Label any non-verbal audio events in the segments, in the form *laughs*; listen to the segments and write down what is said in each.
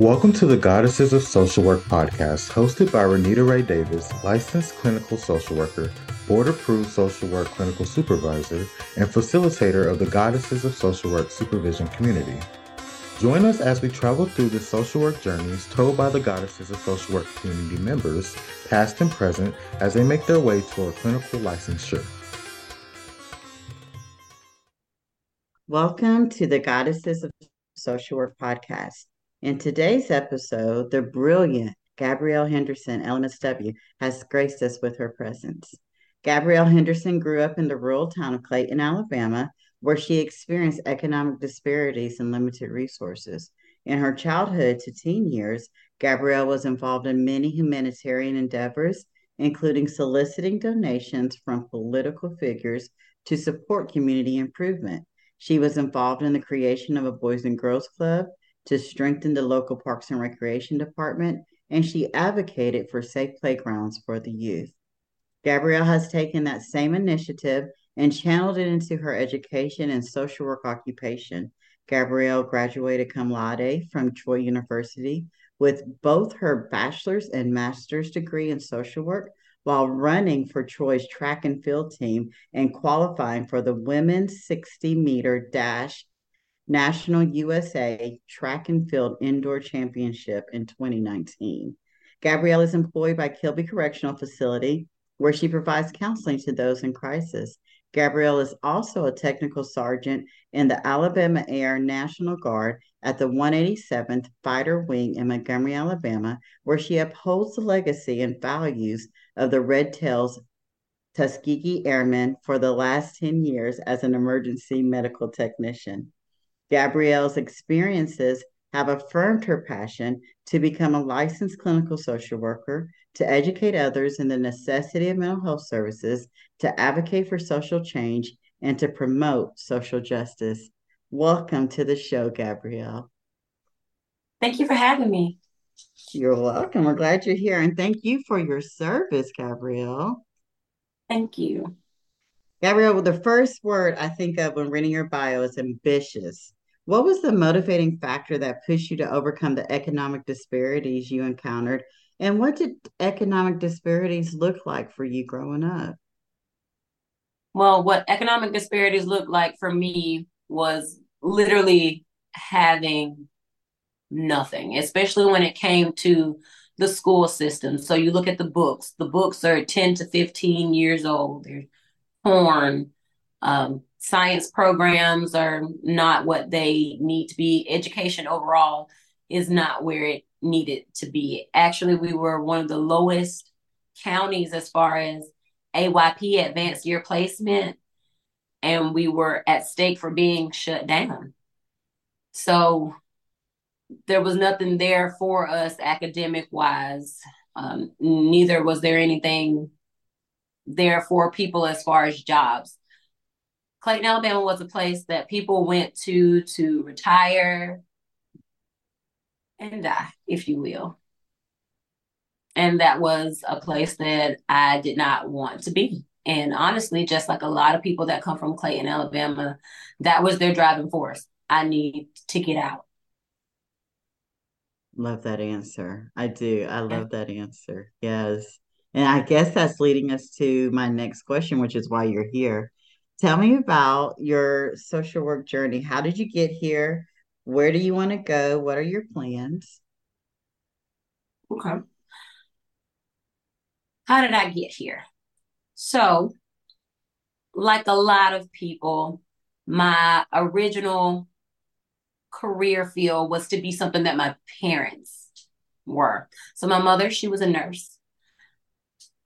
Welcome to the Goddesses of Social Work podcast, hosted by Renita Ray Davis, licensed clinical social worker, board approved social work clinical supervisor, and facilitator of the Goddesses of Social Work supervision community. Join us as we travel through the social work journeys told by the Goddesses of Social Work community members, past and present, as they make their way toward clinical licensure. Welcome to the Goddesses of Social Work podcast. In today's episode, the brilliant Gabrielle Henderson, LMSW, has graced us with her presence. Gabrielle Henderson grew up in the rural town of Clayton, Alabama, where she experienced economic disparities and limited resources. In her childhood to teen years, Gabrielle was involved in many humanitarian endeavors, including soliciting donations from political figures to support community improvement. She was involved in the creation of a Boys and Girls Club to strengthen the local Parks and Recreation Department, and she advocated for safe playgrounds for the youth. Gabrielle has taken that same initiative and channeled it into her education and social work occupation. Gabrielle graduated cum laude from Troy University with both her bachelor's and master's degree in social work while running for Troy's track and field team and qualifying for the women's 60 meter dash National USA Track and Field Indoor Championship in 2019. Gabrielle is employed by Kilby Correctional Facility, where she provides counseling to those in crisis. Gabrielle is also a technical sergeant in the Alabama Air National Guard at the 187th Fighter Wing in Montgomery, Alabama, where she upholds the legacy and values of the Red Tails Tuskegee Airmen for the last 10 years as an emergency medical technician. Gabrielle's experiences have affirmed her passion to become a licensed clinical social worker, to educate others in the necessity of mental health services, to advocate for social change, and to promote social justice. Welcome to the show, Gabrielle. Thank you for having me. You're welcome. We're glad you're here. And thank you for your service, Gabrielle. Thank you. Gabrielle, well, the first word I think of when reading your bio is ambitious. What was the motivating factor that pushed you to overcome the economic disparities you encountered? And what did economic disparities look like for you growing up? Well, what economic disparities looked like for me was literally having nothing, especially when it came to the school system. So you look at the books, the books are 10 to 15 years old. They're torn. Um, science programs are not what they need to be. Education overall is not where it needed to be. Actually, we were one of the lowest counties as far as AYP advanced year placement, and we were at stake for being shut down. So there was nothing there for us academic wise. Um, neither was there anything there for people as far as jobs. Clayton, Alabama was a place that people went to to retire and die, if you will. And that was a place that I did not want to be. And honestly, just like a lot of people that come from Clayton, Alabama, that was their driving force. I need to get out. Love that answer. I do. I love that answer. Yes. And I guess that's leading us to my next question, which is why you're here. Tell me about your social work journey. How did you get here? Where do you want to go? What are your plans? Okay. How did I get here? So, like a lot of people, my original career field was to be something that my parents were. So, my mother, she was a nurse.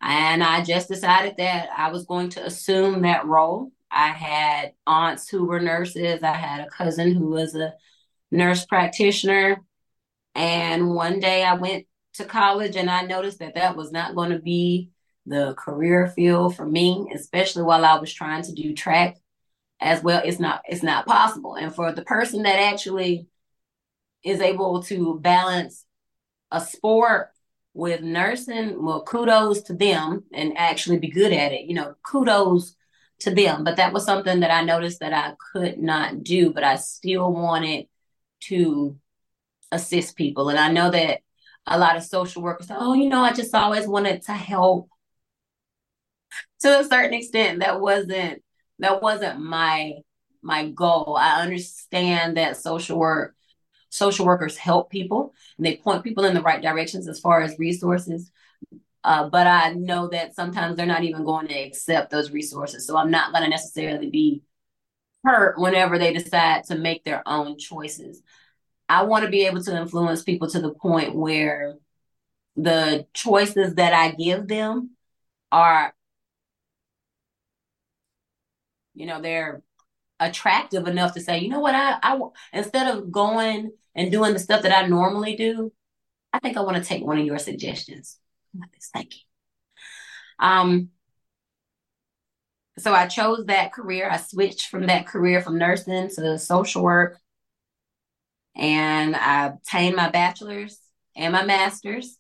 And I just decided that I was going to assume that role. I had aunts who were nurses. I had a cousin who was a nurse practitioner. And one day I went to college and I noticed that that was not going to be the career field for me, especially while I was trying to do track as well. It's not it's not possible. And for the person that actually is able to balance a sport with nursing, well, kudos to them and actually be good at it. You know, kudos to them. But that was something that I noticed that I could not do, but I still wanted to assist people. And I know that a lot of social workers oh, you know, I just always wanted to help. To a certain extent, that wasn't that wasn't my my goal. I understand that social work social workers help people and they point people in the right directions as far as resources. Uh, but I know that sometimes they're not even going to accept those resources. So I'm not going to necessarily be hurt whenever they decide to make their own choices. I want to be able to influence people to the point where the choices that I give them are, you know, they're attractive enough to say, you know what, I, I instead of going and doing the stuff that I normally do, I think I want to take one of your suggestions. Thank you. Um, so I chose that career. I switched from that career from nursing to social work. And I obtained my bachelor's and my master's.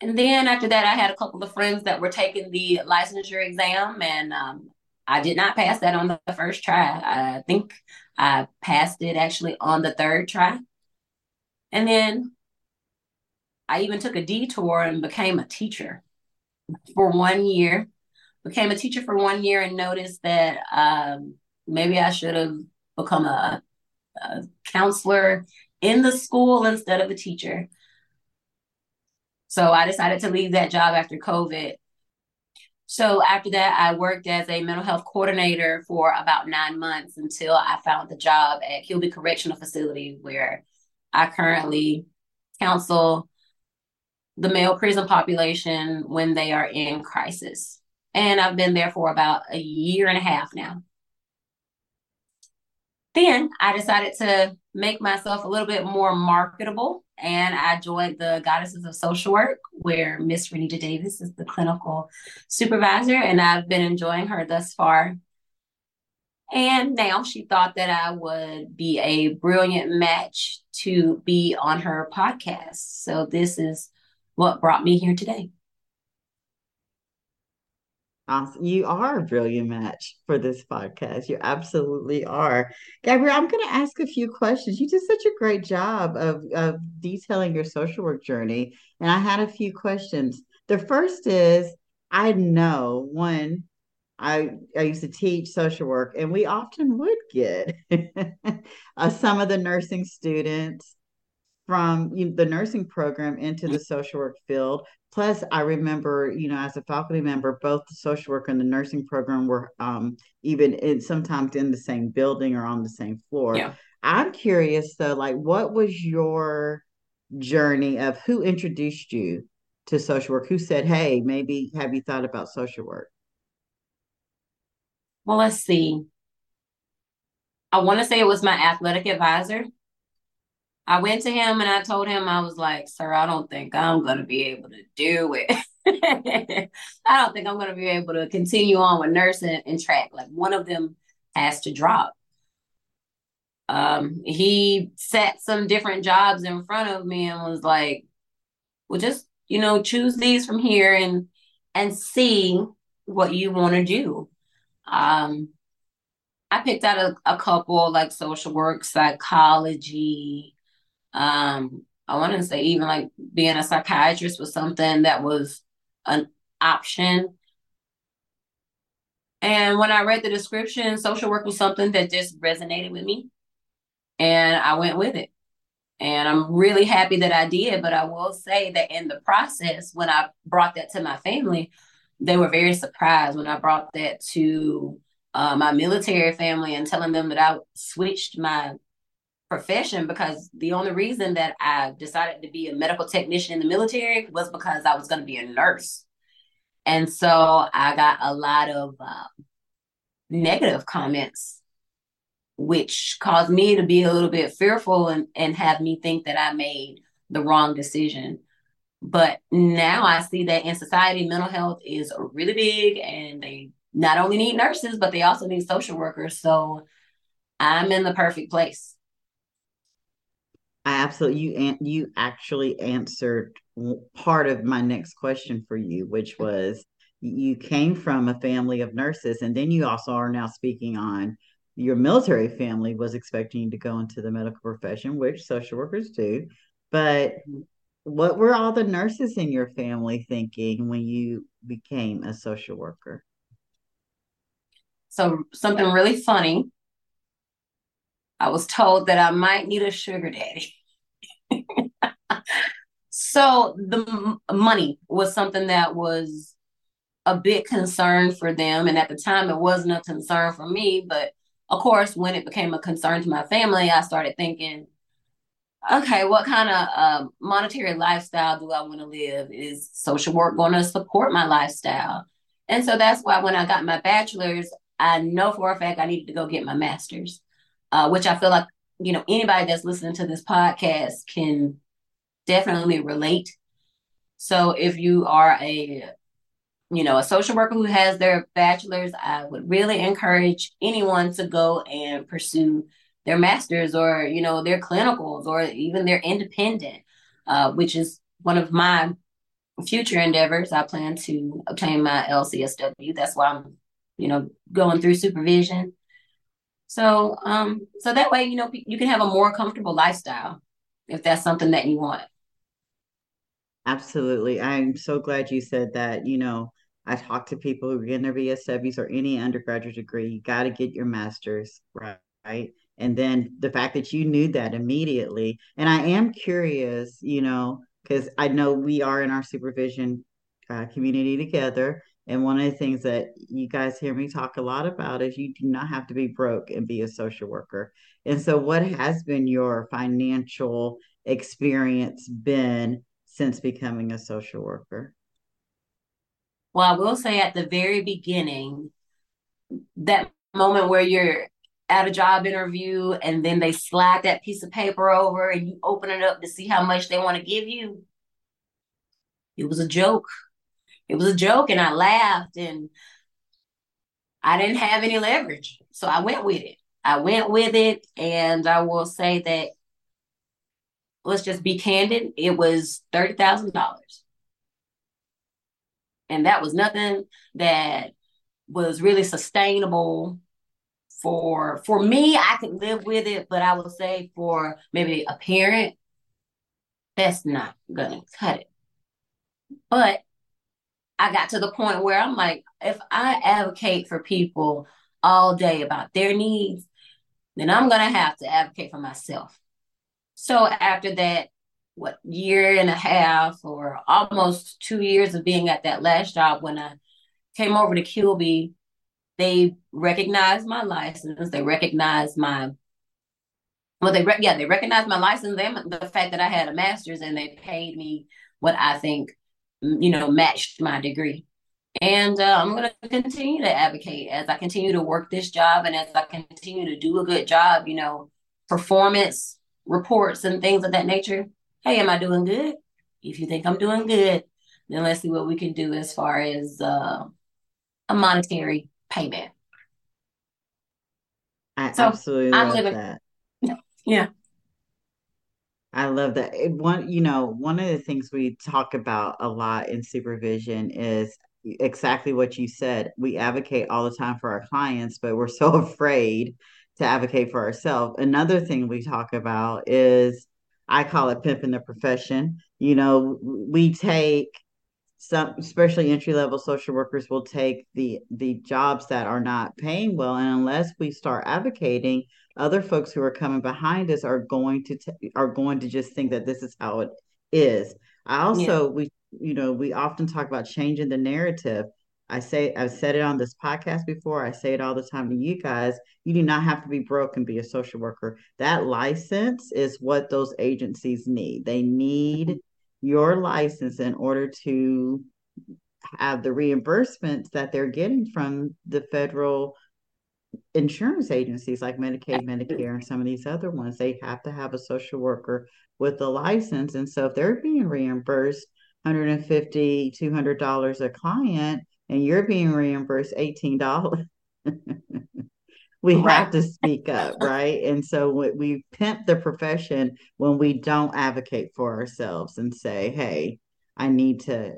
And then after that, I had a couple of friends that were taking the licensure exam, and um, I did not pass that on the first try. I think I passed it actually on the third try. And then I even took a detour and became a teacher for one year. Became a teacher for one year and noticed that um, maybe I should have become a, a counselor in the school instead of a teacher. So I decided to leave that job after COVID. So after that, I worked as a mental health coordinator for about nine months until I found the job at Kilby Correctional Facility, where I currently counsel the male prison population when they are in crisis. And I've been there for about a year and a half now. Then I decided to make myself a little bit more marketable. And I joined the Goddesses of Social Work, where Miss Renita Davis is the clinical supervisor, and I've been enjoying her thus far. And now she thought that I would be a brilliant match to be on her podcast. So this is what brought me here today. Awesome. You are a brilliant match for this podcast. You absolutely are. Gabrielle, I'm going to ask a few questions. You did such a great job of, of detailing your social work journey. And I had a few questions. The first is I know one, I, I used to teach social work, and we often would get *laughs* uh, some of the nursing students from the nursing program into the social work field Plus, I remember, you know, as a faculty member, both the social work and the nursing program were um, even in, sometimes in the same building or on the same floor. Yeah. I'm curious though, like, what was your journey of who introduced you to social work? Who said, "Hey, maybe have you thought about social work?" Well, let's see. I want to say it was my athletic advisor I went to him and I told him, I was like, sir, I don't think I'm going to be able to do it. *laughs* I don't think I'm going to be able to continue on with nursing and track. Like one of them has to drop. Um, he set some different jobs in front of me and was like, well, just, you know, choose these from here and, and see what you want to do. Um, I picked out a, a couple like social work, psychology, um, I want to say even like being a psychiatrist was something that was an option. And when I read the description, social work was something that just resonated with me. And I went with it. And I'm really happy that I did. But I will say that in the process, when I brought that to my family, they were very surprised when I brought that to uh, my military family and telling them that I switched my profession because the only reason that I decided to be a medical technician in the military was because I was going to be a nurse. And so I got a lot of uh, negative comments, which caused me to be a little bit fearful and, and have me think that I made the wrong decision. But now I see that in society, mental health is really big and they not only need nurses, but they also need social workers. So I'm in the perfect place. I absolutely you you actually answered part of my next question for you, which was you came from a family of nurses, and then you also are now speaking on your military family was expecting you to go into the medical profession, which social workers do. But mm-hmm. what were all the nurses in your family thinking when you became a social worker? So, something really funny. I was told that I might need a sugar daddy. *laughs* so, the money was something that was a big concern for them. And at the time, it wasn't a concern for me. But of course, when it became a concern to my family, I started thinking, okay, what kind of uh, monetary lifestyle do I want to live? Is social work going to support my lifestyle? And so that's why when I got my bachelor's, I know for a fact I needed to go get my master's, uh, which I feel like, you know, anybody that's listening to this podcast can definitely relate. So if you are a you know, a social worker who has their bachelor's, I would really encourage anyone to go and pursue their master's or, you know, their clinicals or even their independent, uh, which is one of my future endeavors. I plan to obtain my LCSW. That's why I'm, you know, going through supervision. So, um, so that way, you know, you can have a more comfortable lifestyle if that's something that you want. Absolutely. I'm so glad you said that. You know, I talk to people who getting their BSWs or any undergraduate degree. You got to get your master's, right? Right. And then the fact that you knew that immediately. And I am curious, you know, because I know we are in our supervision uh, community together. And one of the things that you guys hear me talk a lot about is you do not have to be broke and be a social worker. And so, what has been your financial experience been since becoming a social worker? Well, I will say at the very beginning, that moment where you're at a job interview and then they slide that piece of paper over and you open it up to see how much they want to give you. It was a joke. It was a joke, and I laughed, and I didn't have any leverage. So I went with it. I went with it, and I will say that let's just be candid, it was $30,000 and that was nothing that was really sustainable for for me i could live with it but i would say for maybe a parent that's not gonna cut it but i got to the point where i'm like if i advocate for people all day about their needs then i'm gonna have to advocate for myself so after that what year and a half or almost two years of being at that last job when I came over to Kilby, they recognized my license. They recognized my well, they re- yeah, they recognized my license and the fact that I had a master's, and they paid me what I think you know matched my degree. And uh, I'm going to continue to advocate as I continue to work this job and as I continue to do a good job. You know, performance reports and things of that nature hey, am I doing good? If you think I'm doing good, then let's see what we can do as far as uh, a monetary payment. I so absolutely I'm love living, that. Yeah. I love that. One, you know, one of the things we talk about a lot in supervision is exactly what you said. We advocate all the time for our clients, but we're so *laughs* afraid to advocate for ourselves. Another thing we talk about is I call it pimping the profession. You know, we take some, especially entry level social workers, will take the the jobs that are not paying well, and unless we start advocating, other folks who are coming behind us are going to t- are going to just think that this is how it is. I also yeah. we you know we often talk about changing the narrative I say I've said it on this podcast before. I say it all the time to you guys. You do not have to be broke and be a social worker. That license is what those agencies need. They need mm-hmm. your license in order to have the reimbursements that they're getting from the federal insurance agencies like Medicaid, Medicare, and some of these other ones. They have to have a social worker with a license. And so if they're being reimbursed $150, $200 a client, and you're being reimbursed $18 *laughs* we right. have to speak up right and so we, we pimp the profession when we don't advocate for ourselves and say hey i need to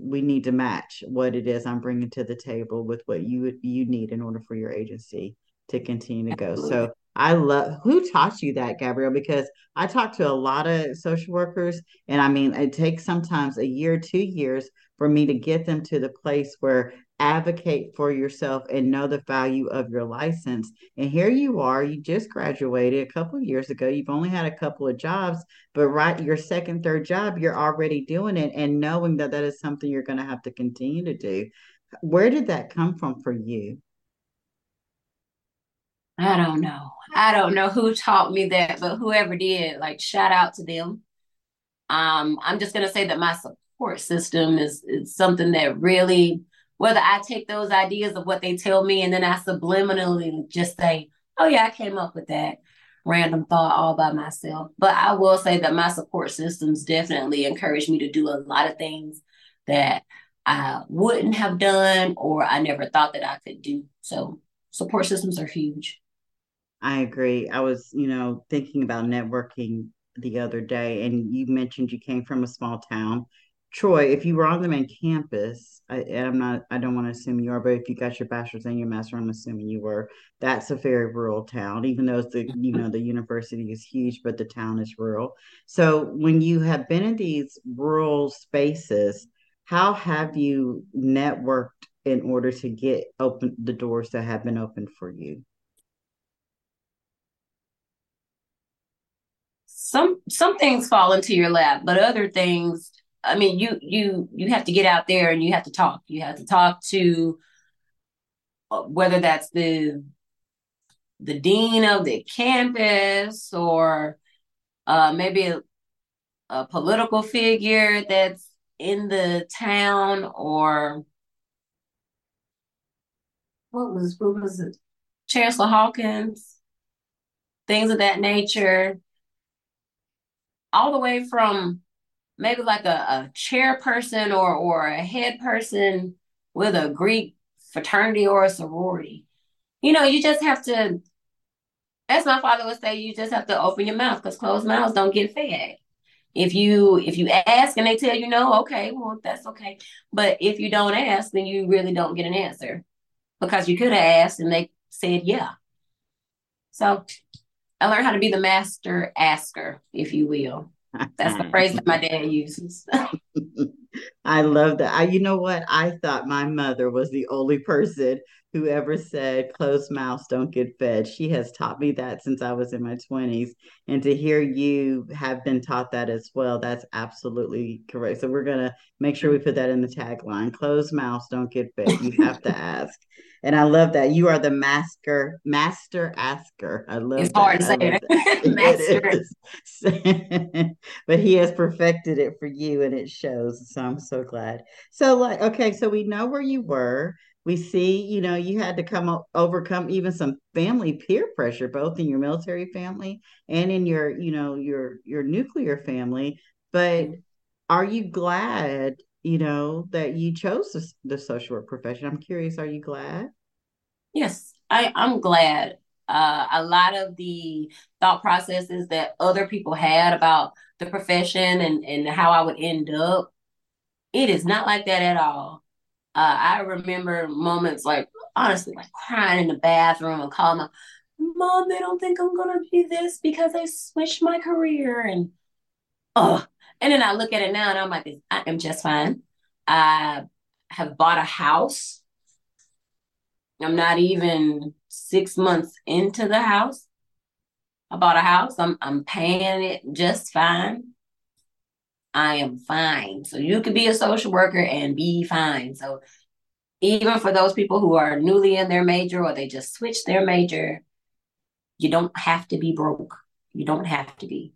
we need to match what it is i'm bringing to the table with what you you need in order for your agency to continue to go. So I love who taught you that, Gabrielle, because I talk to a lot of social workers, and I mean, it takes sometimes a year, two years for me to get them to the place where advocate for yourself and know the value of your license. And here you are, you just graduated a couple of years ago. You've only had a couple of jobs, but right, your second, third job, you're already doing it and knowing that that is something you're going to have to continue to do. Where did that come from for you? I don't know. I don't know who taught me that, but whoever did, like shout out to them. Um, I'm just gonna say that my support system is, is something that really, whether I take those ideas of what they tell me and then I subliminally just say, oh yeah, I came up with that random thought all by myself. But I will say that my support systems definitely encourage me to do a lot of things that I wouldn't have done or I never thought that I could do. So support systems are huge. I agree. I was, you know, thinking about networking the other day, and you mentioned you came from a small town. Troy, if you were on the main campus, I, am not, I don't want to assume you are, but if you got your bachelor's and your master, I'm assuming you were. That's a very rural town, even though it's the, you mm-hmm. know, the university is huge, but the town is rural. So when you have been in these rural spaces, how have you networked in order to get open the doors that have been opened for you? some some things fall into your lap, but other things, I mean, you you you have to get out there and you have to talk. You have to talk to uh, whether that's the the dean of the campus or uh, maybe a, a political figure that's in the town or what was what was it chancellor hawkins things of that nature all the way from maybe like a, a chairperson or or a head person with a Greek fraternity or a sorority. You know, you just have to, as my father would say, you just have to open your mouth because closed mouths don't get fed. If you if you ask and they tell you no, okay, well that's okay. But if you don't ask, then you really don't get an answer because you could have asked and they said yeah. So I learned how to be the master asker, if you will. *laughs* That's the phrase that my dad uses. *laughs* I love that. I, you know what? I thought my mother was the only person who ever said closed mouths don't get fed. She has taught me that since I was in my 20s. And to hear you have been taught that as well, that's absolutely correct. So we're going to make sure we put that in the tagline closed mouths don't get fed. You have to ask. And I love that. You are the master, master asker. I love it's that. hard to say *laughs* *laughs* it. master. *laughs* but he has perfected it for you and it shows. So I'm so glad. So like, okay, so we know where you were. We see, you know, you had to come overcome even some family peer pressure, both in your military family and in your, you know, your your nuclear family. But are you glad you know, that you chose the, the social work profession. I'm curious, are you glad? Yes, I, I'm glad. Uh, a lot of the thought processes that other people had about the profession and, and how I would end up, it is not like that at all. Uh, I remember moments like, honestly, like crying in the bathroom and calling my mom, they don't think I'm to be this because I switched my career. And, oh, and then I look at it now and I'm like, I am just fine. I have bought a house. I'm not even six months into the house. I bought a house. I'm I'm paying it just fine. I am fine. So you could be a social worker and be fine. So even for those people who are newly in their major or they just switched their major, you don't have to be broke. You don't have to be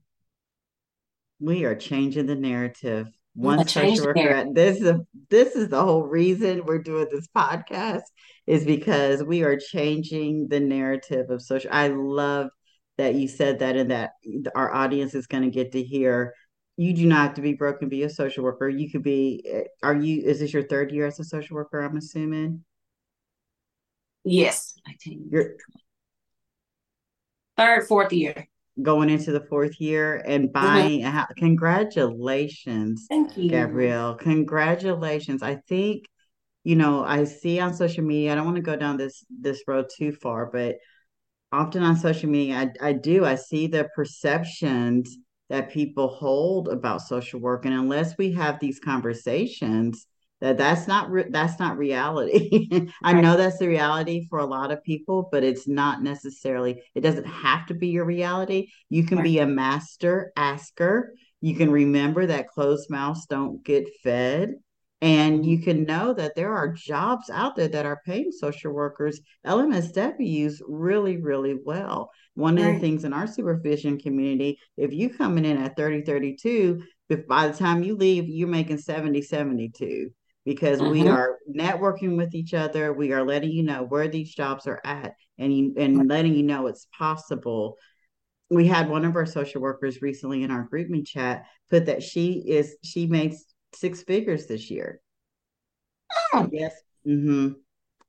we are changing the narrative one social worker this is a, this is the whole reason we're doing this podcast is because we are changing the narrative of social i love that you said that and that our audience is going to get to hear you do not have to be broken be a social worker you could be eh, are you is this your third year as a social worker i'm assuming yes i think your third fourth year going into the fourth year and mm-hmm. buying mm-hmm. a house. Congratulations. Thank you. Gabrielle. Congratulations. I think, you know, I see on social media, I don't want to go down this this road too far, but often on social media, I, I do, I see the perceptions that people hold about social work. And unless we have these conversations, that that's not re- that's not reality. *laughs* I know that's the reality for a lot of people, but it's not necessarily. It doesn't have to be your reality. You can right. be a master asker. You can remember that closed mouths don't get fed. And you can know that there are jobs out there that are paying social workers, LMSWs, really, really well. One right. of the things in our supervision community, if you coming in at 30, 32, if by the time you leave, you're making 70, 72 because mm-hmm. we are networking with each other. We are letting you know where these jobs are at and, you, and letting you know it's possible. We had one of our social workers recently in our GroupMe chat put that she is, she makes six figures this year. Oh. Yes. Mm-hmm.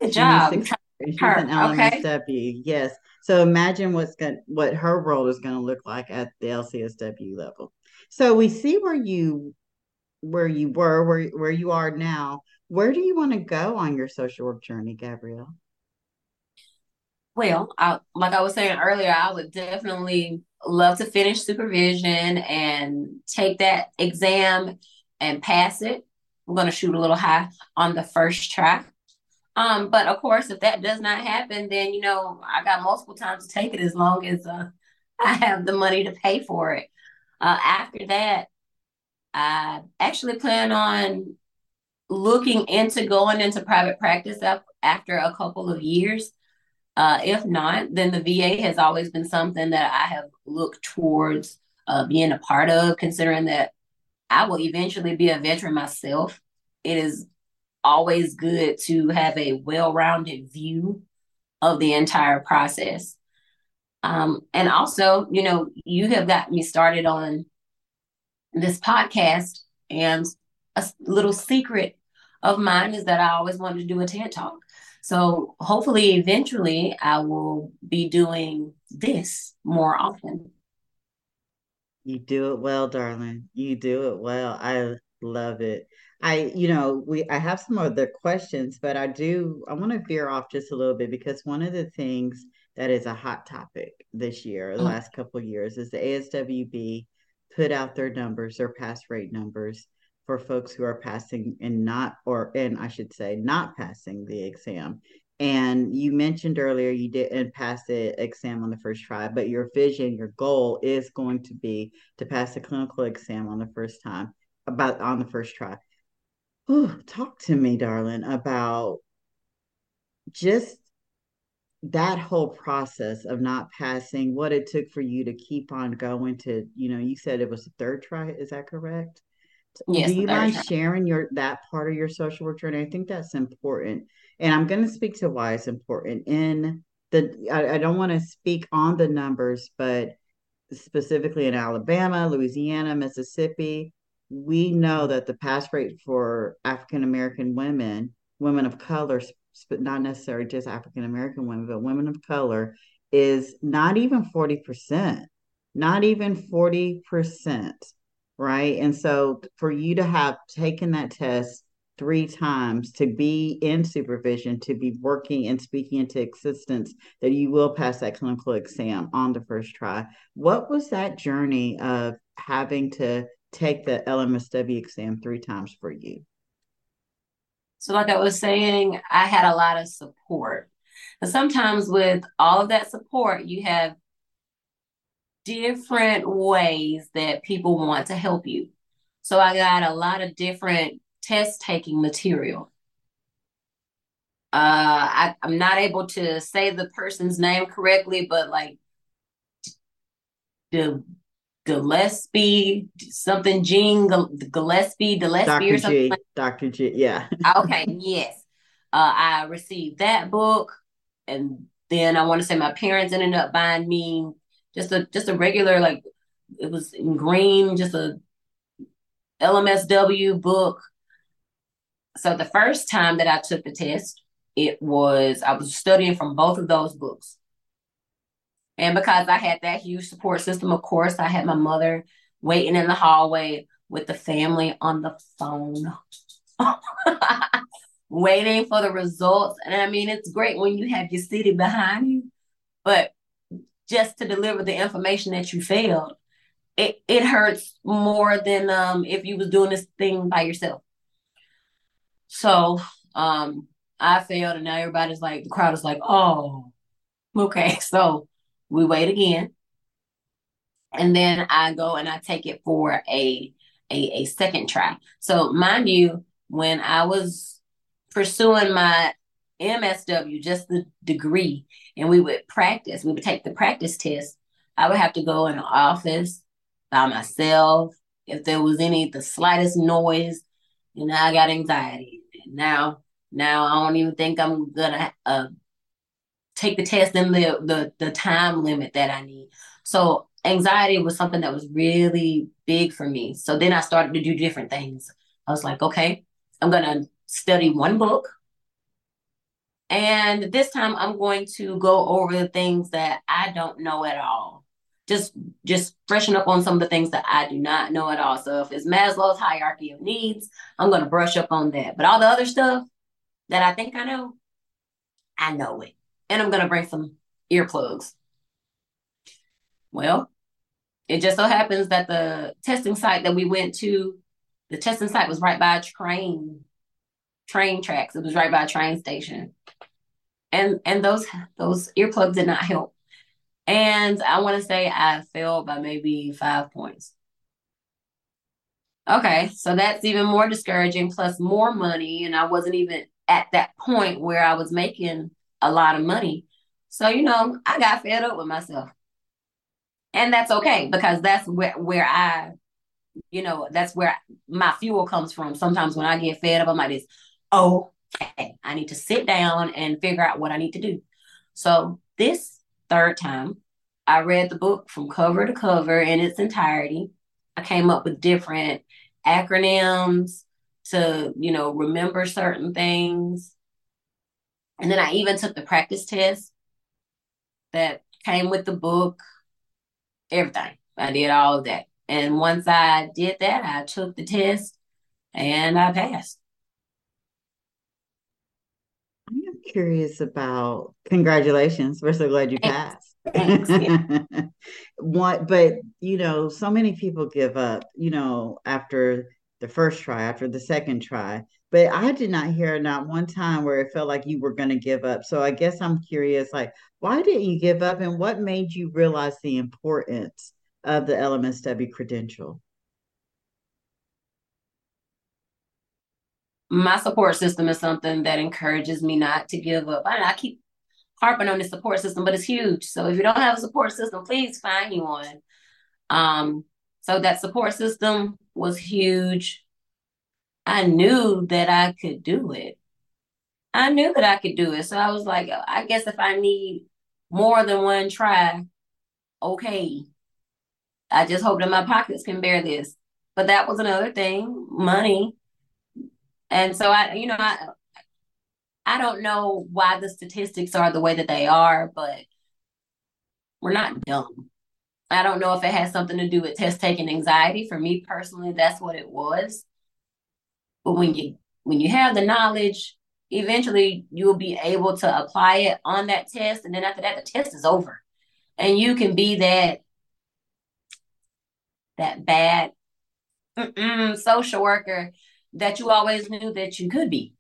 Good job. Six, she's her. an LMSW. Okay. Yes. So imagine what's going what her role is going to look like at the LCSW level. So we see where you where you were, where where you are now. Where do you want to go on your social work journey, Gabrielle? Well, I, like I was saying earlier, I would definitely love to finish supervision and take that exam and pass it. I'm going to shoot a little high on the first try. Um, but of course, if that does not happen, then you know I got multiple times to take it as long as uh, *laughs* I have the money to pay for it. Uh, after that, I actually plan on looking into going into private practice up after a couple of years. Uh, if not, then the VA has always been something that I have looked towards uh, being a part of, considering that I will eventually be a veteran myself. It is always good to have a well rounded view of the entire process. Um, and also, you know, you have got me started on this podcast, and a little secret of mine is that I always wanted to do a TED talk. So hopefully, eventually, I will be doing this more often. You do it well, darling. You do it well. I love it. I, you know, we I have some other questions, but I do I want to veer off just a little bit because one of the things that is a hot topic this year, the mm. last couple years, is the ASWB put out their numbers, their pass rate numbers for folks who are passing and not, or and I should say, not passing the exam. And you mentioned earlier you didn't pass the exam on the first try, but your vision, your goal is going to be to pass the clinical exam on the first time, about on the first try. Ooh, talk to me, darling, about just that whole process of not passing, what it took for you to keep on going to, you know, you said it was the third try, is that correct? Yes. Do you mind try. sharing your that part of your social work journey? I think that's important and I'm going to speak to why it's important. In the, I, I don't want to speak on the numbers, but specifically in Alabama, Louisiana, Mississippi, we know that the pass rate for African American women, women of color, but not necessarily just African American women, but women of color, is not even 40%, not even 40%, right? And so for you to have taken that test three times to be in supervision, to be working and speaking into existence, that you will pass that clinical exam on the first try. What was that journey of having to take the LMSW exam three times for you? So, like I was saying, I had a lot of support. And sometimes, with all of that support, you have different ways that people want to help you. So, I got a lot of different test taking material. Uh, I, I'm not able to say the person's name correctly, but like the Gillespie, something Jean Gillespie, Gillespie or something. G, like Dr. G, yeah. *laughs* okay, yes. Uh, I received that book, and then I want to say my parents ended up buying me just a just a regular like it was in green, just a LMSW book so the first time that I took the test, it was I was studying from both of those books. And because I had that huge support system, of course, I had my mother waiting in the hallway with the family on the phone, *laughs* waiting for the results. And I mean, it's great when you have your city behind you, but just to deliver the information that you failed, it, it hurts more than um, if you was doing this thing by yourself. So um, I failed, and now everybody's like, the crowd is like, oh, okay. *laughs* So we wait again. And then I go and I take it for a, a, a second try. So mind you, when I was pursuing my MSW, just the degree, and we would practice, we would take the practice test. I would have to go in the office by myself. If there was any the slightest noise, you know, I got anxiety. And Now, now I don't even think I'm gonna uh, take the test in the, the the time limit that I need. So anxiety was something that was really big for me. So then I started to do different things. I was like, okay, I'm gonna study one book. And this time I'm going to go over the things that I don't know at all. Just just freshen up on some of the things that I do not know at all. So if it's Maslow's hierarchy of needs, I'm to brush up on that. But all the other stuff that I think I know, I know it. And I'm to bring some earplugs. Well, it just so happens that the testing site that we went to, the testing site was right by a train, train tracks. It was right by a train station. And and those those earplugs did not help. And I want to say I failed by maybe five points. Okay, so that's even more discouraging, plus more money. And I wasn't even at that point where I was making a lot of money. So, you know, I got fed up with myself. And that's okay because that's where, where I, you know, that's where my fuel comes from. Sometimes when I get fed up, I'm like this, okay, I need to sit down and figure out what I need to do. So this third time, I read the book from cover to cover in its entirety. I came up with different acronyms to, you know, remember certain things. And then I even took the practice test that came with the book, everything. I did all of that. And once I did that, I took the test and I passed. I'm curious about congratulations. We're so glad you passed. *laughs* what but you know, so many people give up, you know, after the first try, after the second try. But I did not hear not one time where it felt like you were going to give up. So I guess I'm curious, like, why didn't you give up and what made you realize the importance of the LMSW credential? My support system is something that encourages me not to give up. I, I keep harping on the support system, but it's huge. So if you don't have a support system, please find you one. Um, so that support system was huge. I knew that I could do it. I knew that I could do it. So I was like, I guess if I need more than one try, okay. I just hope that my pockets can bear this. But that was another thing, money. And so I, you know, I I don't know why the statistics are the way that they are, but we're not dumb. I don't know if it has something to do with test taking anxiety. For me personally, that's what it was. But when you when you have the knowledge, eventually you'll be able to apply it on that test, and then after that, the test is over, and you can be that that bad social worker that you always knew that you could be.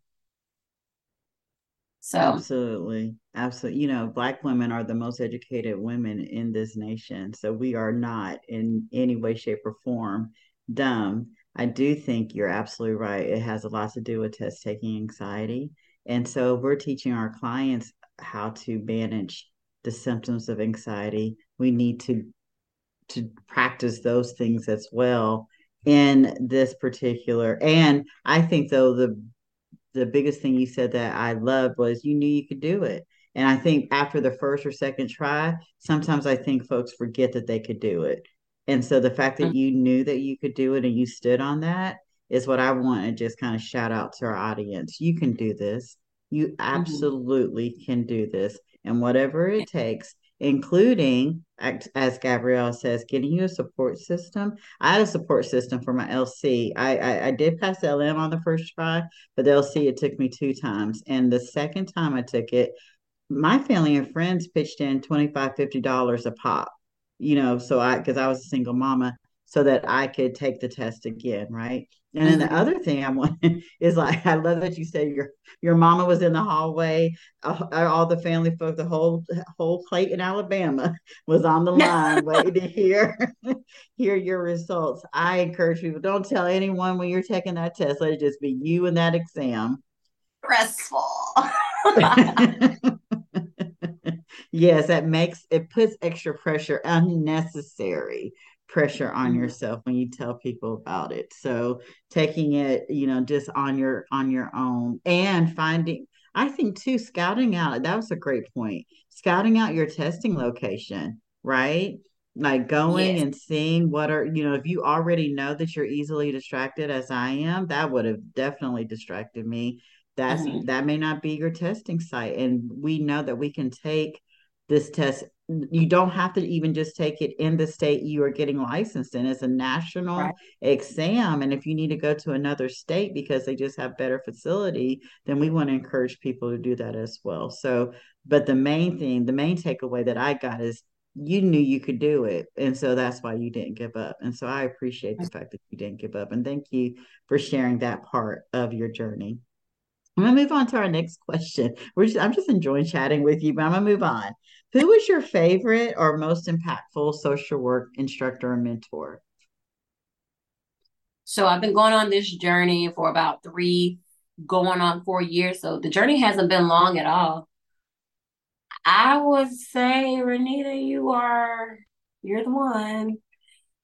So absolutely, absolutely. You know, black women are the most educated women in this nation. So we are not in any way, shape, or form dumb. I do think you're absolutely right. It has a lot to do with test taking anxiety. And so we're teaching our clients how to manage the symptoms of anxiety. We need to to practice those things as well in this particular and i think though the the biggest thing you said that I loved was you knew you could do it. And I think after the first or second try, sometimes I think folks forget that they could do it. And so the fact that mm. you knew that you could do it and you stood on that is what I want to just kind of shout out to our audience. You can do this. You mm-hmm. absolutely mm-hmm. can do this. And whatever it takes, including, as Gabrielle says, getting you a support system. I had a support system for my LC. I, I, I did pass LM on the first try, but the LC, it took me two times. And the second time I took it, my family and friends pitched in 25 50 dollars a pop you know so i because i was a single mama so that i could take the test again right? And then mm-hmm. the other thing i *laughs* want is like i love that you said your your mama was in the hallway uh, all the family folk the whole whole clayton alabama *laughs* was on the *laughs* line waiting to hear hear your results. I encourage people don't tell anyone when you're taking that test. Let it just be you and that exam. Stressful. Yes, that makes it puts extra pressure, unnecessary pressure on mm-hmm. yourself when you tell people about it. So taking it, you know, just on your on your own and finding I think too scouting out that was a great point. Scouting out your testing location, right? Like going yes. and seeing what are, you know, if you already know that you're easily distracted as I am, that would have definitely distracted me that's mm-hmm. that may not be your testing site and we know that we can take this test you don't have to even just take it in the state you are getting licensed in it's a national right. exam and if you need to go to another state because they just have better facility then we want to encourage people to do that as well so but the main thing the main takeaway that i got is you knew you could do it and so that's why you didn't give up and so i appreciate the fact that you didn't give up and thank you for sharing that part of your journey I'm gonna move on to our next question. We're just, I'm just enjoying chatting with you, but I'm gonna move on. Who was your favorite or most impactful social work instructor or mentor? So I've been going on this journey for about three, going on four years. So the journey hasn't been long at all. I would say, Renita, you are you're the one.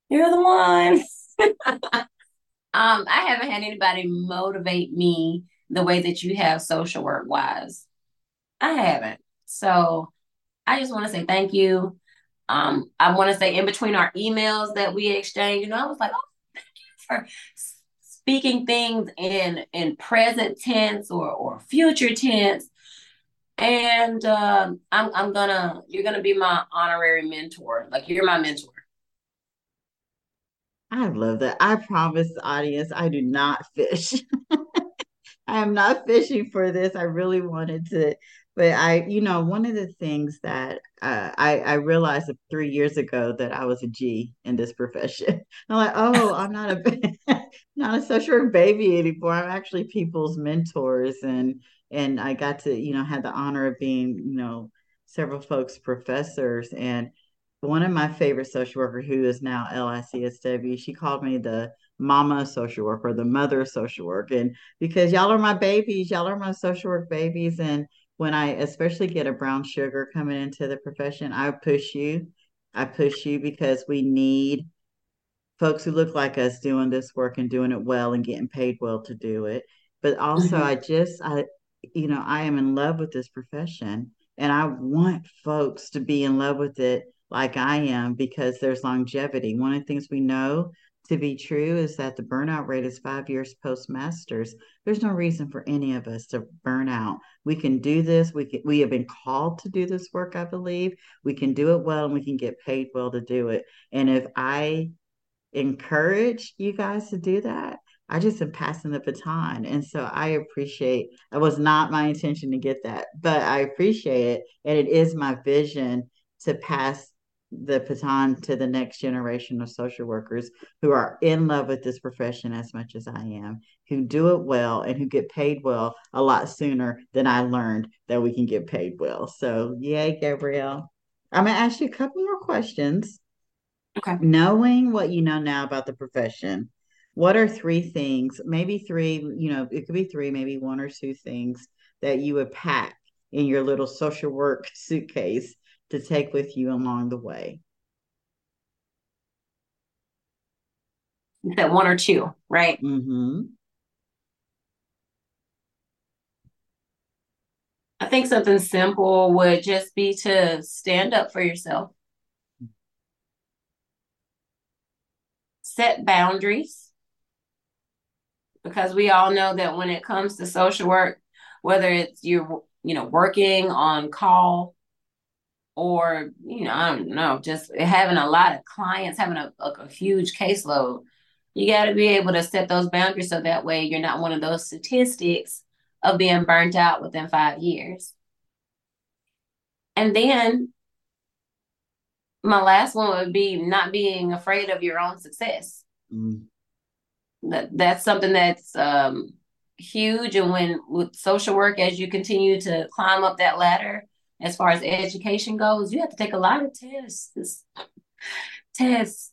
You're the one. *laughs* um, I haven't had anybody motivate me the way that you have social work wise. I haven't. So I just want to say thank you. Um, I want to say in between our emails that we exchanged, you know, I was like, oh, thank you for speaking things in in present tense or or future tense. And um, I'm I'm gonna you're gonna be my honorary mentor. Like you're my mentor. I love that. I promise audience I do not fish. *laughs* I am not fishing for this. I really wanted to, but I, you know, one of the things that uh, I I realized three years ago that I was a G in this profession. *laughs* I'm like, oh, I'm not a *laughs* not a social work baby anymore. I'm actually people's mentors, and and I got to, you know, had the honor of being, you know, several folks professors and one of my favorite social worker who is now LICSW, she called me the mama social worker, the mother social work. And because y'all are my babies, y'all are my social work babies. And when I especially get a brown sugar coming into the profession, I push you. I push you because we need folks who look like us doing this work and doing it well and getting paid well to do it. But also mm-hmm. I just I you know, I am in love with this profession and I want folks to be in love with it like I am because there's longevity. One of the things we know to be true is that the burnout rate is five years post masters. There's no reason for any of us to burn out. We can do this. We can, we have been called to do this work. I believe we can do it well, and we can get paid well to do it. And if I encourage you guys to do that, I just am passing the baton. And so I appreciate. It was not my intention to get that, but I appreciate it, and it is my vision to pass the baton to the next generation of social workers who are in love with this profession as much as I am, who do it well and who get paid well a lot sooner than I learned that we can get paid well. So, yay, Gabrielle. I'm going to ask you a couple more questions. Okay. Knowing what you know now about the profession, what are three things, maybe three, you know, it could be three, maybe one or two things that you would pack in your little social work suitcase to take with you along the way? That one or two, right? Mm-hmm. I think something simple would just be to stand up for yourself. Set boundaries. Because we all know that when it comes to social work, whether it's you're, you know, working on call or you know i don't know just having a lot of clients having a, a, a huge caseload you got to be able to set those boundaries so that way you're not one of those statistics of being burnt out within five years And then my last one would be not being afraid of your own success. Mm. That that's something that's um, huge. And when with social work, as you continue to climb up that ladder, as far as education goes, you have to take a lot of tests, tests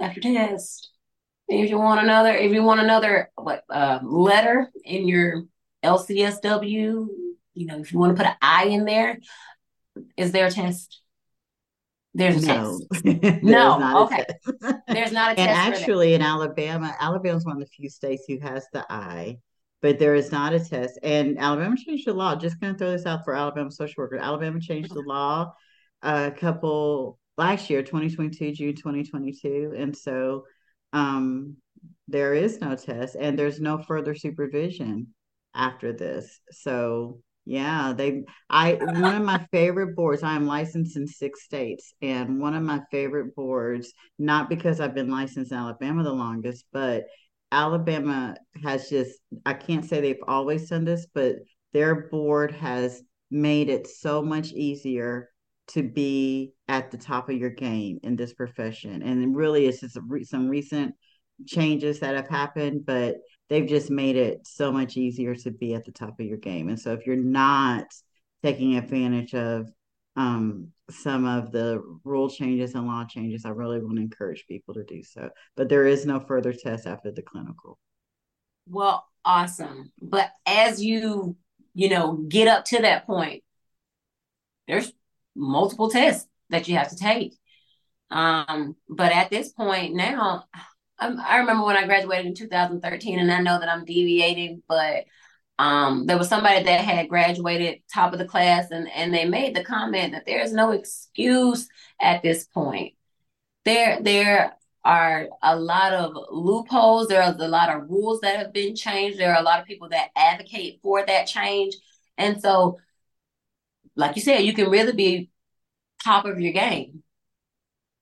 after test. If you want another, if you want another what uh, letter in your LCSW, you know, if you want to put an I in there, is there a test? There's no. test. *laughs* no. okay. There's not a test. And actually, in Alabama, Alabama is one of the few states who has the I, but there is not a test. And Alabama changed the law. Just going to throw this out for Alabama social workers. Alabama changed the law a couple last year, 2022, June 2022. And so um, there is no test and there's no further supervision after this. So yeah, they I one of my favorite boards, I am licensed in six states, and one of my favorite boards, not because I've been licensed in Alabama the longest, but Alabama has just I can't say they've always done this, but their board has made it so much easier to be at the top of your game in this profession. And really, it's just some recent changes that have happened, but they've just made it so much easier to be at the top of your game. And so, if you're not taking advantage of um, some of the rule changes and law changes, I really want to encourage people to do so. But there is no further test after the clinical. Well, awesome. But as you, you know, get up to that point, there's multiple tests that you have to take. Um, but at this point now, I'm, I remember when I graduated in 2013, and I know that I'm deviating, but um, there was somebody that had graduated top of the class, and and they made the comment that there is no excuse at this point. There there are a lot of loopholes. There are a lot of rules that have been changed. There are a lot of people that advocate for that change, and so, like you said, you can really be top of your game.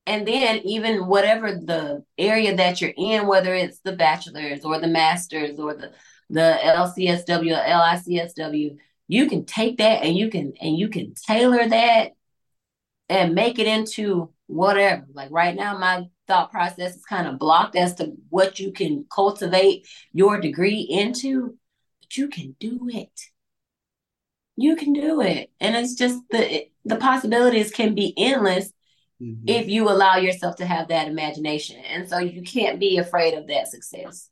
And then even whatever the area that you're in, whether it's the bachelor's or the master's or the the LCSW LICSW, you can take that and you can and you can tailor that and make it into whatever. Like right now, my thought process is kind of blocked as to what you can cultivate your degree into, but you can do it. You can do it. And it's just the the possibilities can be endless mm-hmm. if you allow yourself to have that imagination. And so you can't be afraid of that success.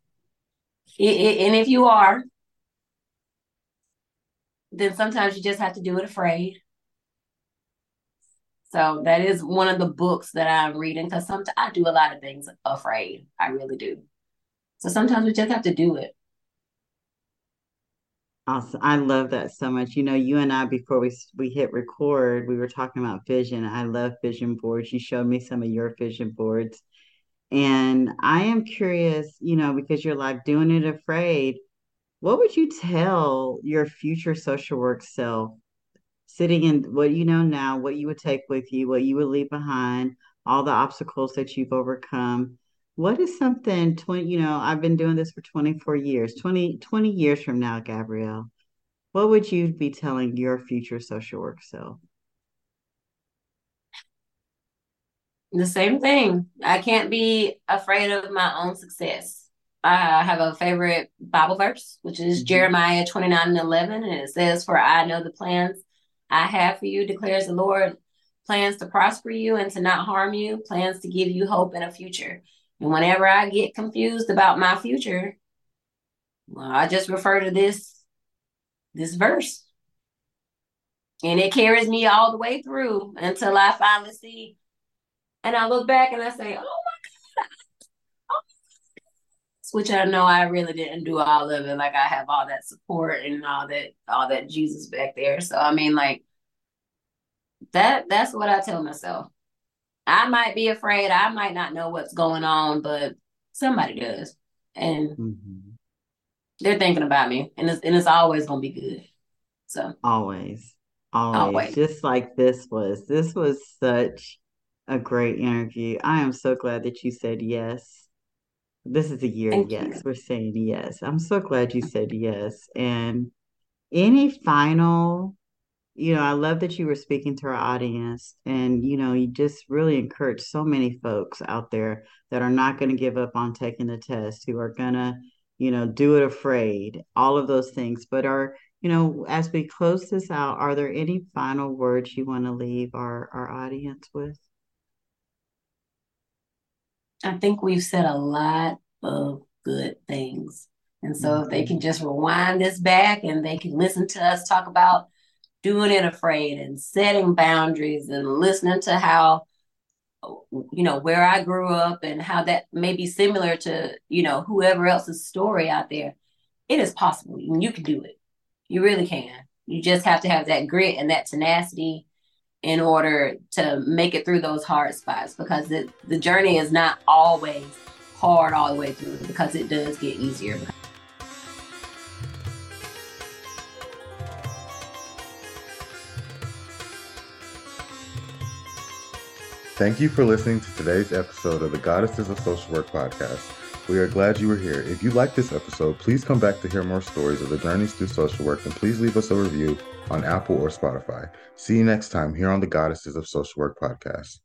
And if you are, then sometimes you just have to do it afraid. So that is one of the books that I'm reading because sometimes I do a lot of things afraid. I really do. So sometimes we just have to do it. Awesome. I love that so much. You know, you and I before we we hit record, we were talking about vision. I love vision boards. You showed me some of your vision boards. And I am curious, you know, because you're like doing it afraid, what would you tell your future social work self sitting in what you know now, what you would take with you, what you would leave behind, all the obstacles that you've overcome? what is something 20 you know i've been doing this for 24 years 20 20 years from now gabrielle what would you be telling your future social work self the same thing i can't be afraid of my own success i have a favorite bible verse which is mm-hmm. jeremiah 29 and 11 and it says for i know the plans i have for you declares the lord plans to prosper you and to not harm you plans to give you hope and a future and whenever I get confused about my future, well, I just refer to this this verse. And it carries me all the way through until I finally see and I look back and I say, "Oh my god." Oh Which I know I really didn't do all of it. Like I have all that support and all that all that Jesus back there. So I mean like that that's what I tell myself. I might be afraid. I might not know what's going on, but somebody does. And mm-hmm. they're thinking about me. And it's, and it's always going to be good. So, always, always, always. Just like this was. This was such a great interview. I am so glad that you said yes. This is a year, Thank yes. You. We're saying yes. I'm so glad you said yes. And any final you know, I love that you were speaking to our audience and, you know, you just really encourage so many folks out there that are not going to give up on taking the test, who are going to, you know, do it afraid, all of those things. But are, you know, as we close this out, are there any final words you want to leave our, our audience with? I think we've said a lot of good things. And so if they mm-hmm. can just rewind this back and they can listen to us talk about doing it afraid and setting boundaries and listening to how you know where I grew up and how that may be similar to you know whoever else's story out there it is possible and you can do it. You really can. You just have to have that grit and that tenacity in order to make it through those hard spots because it, the journey is not always hard all the way through because it does get easier Thank you for listening to today's episode of the Goddesses of Social Work podcast. We are glad you were here. If you like this episode, please come back to hear more stories of the journeys through social work and please leave us a review on Apple or Spotify. See you next time here on the Goddesses of Social Work podcast.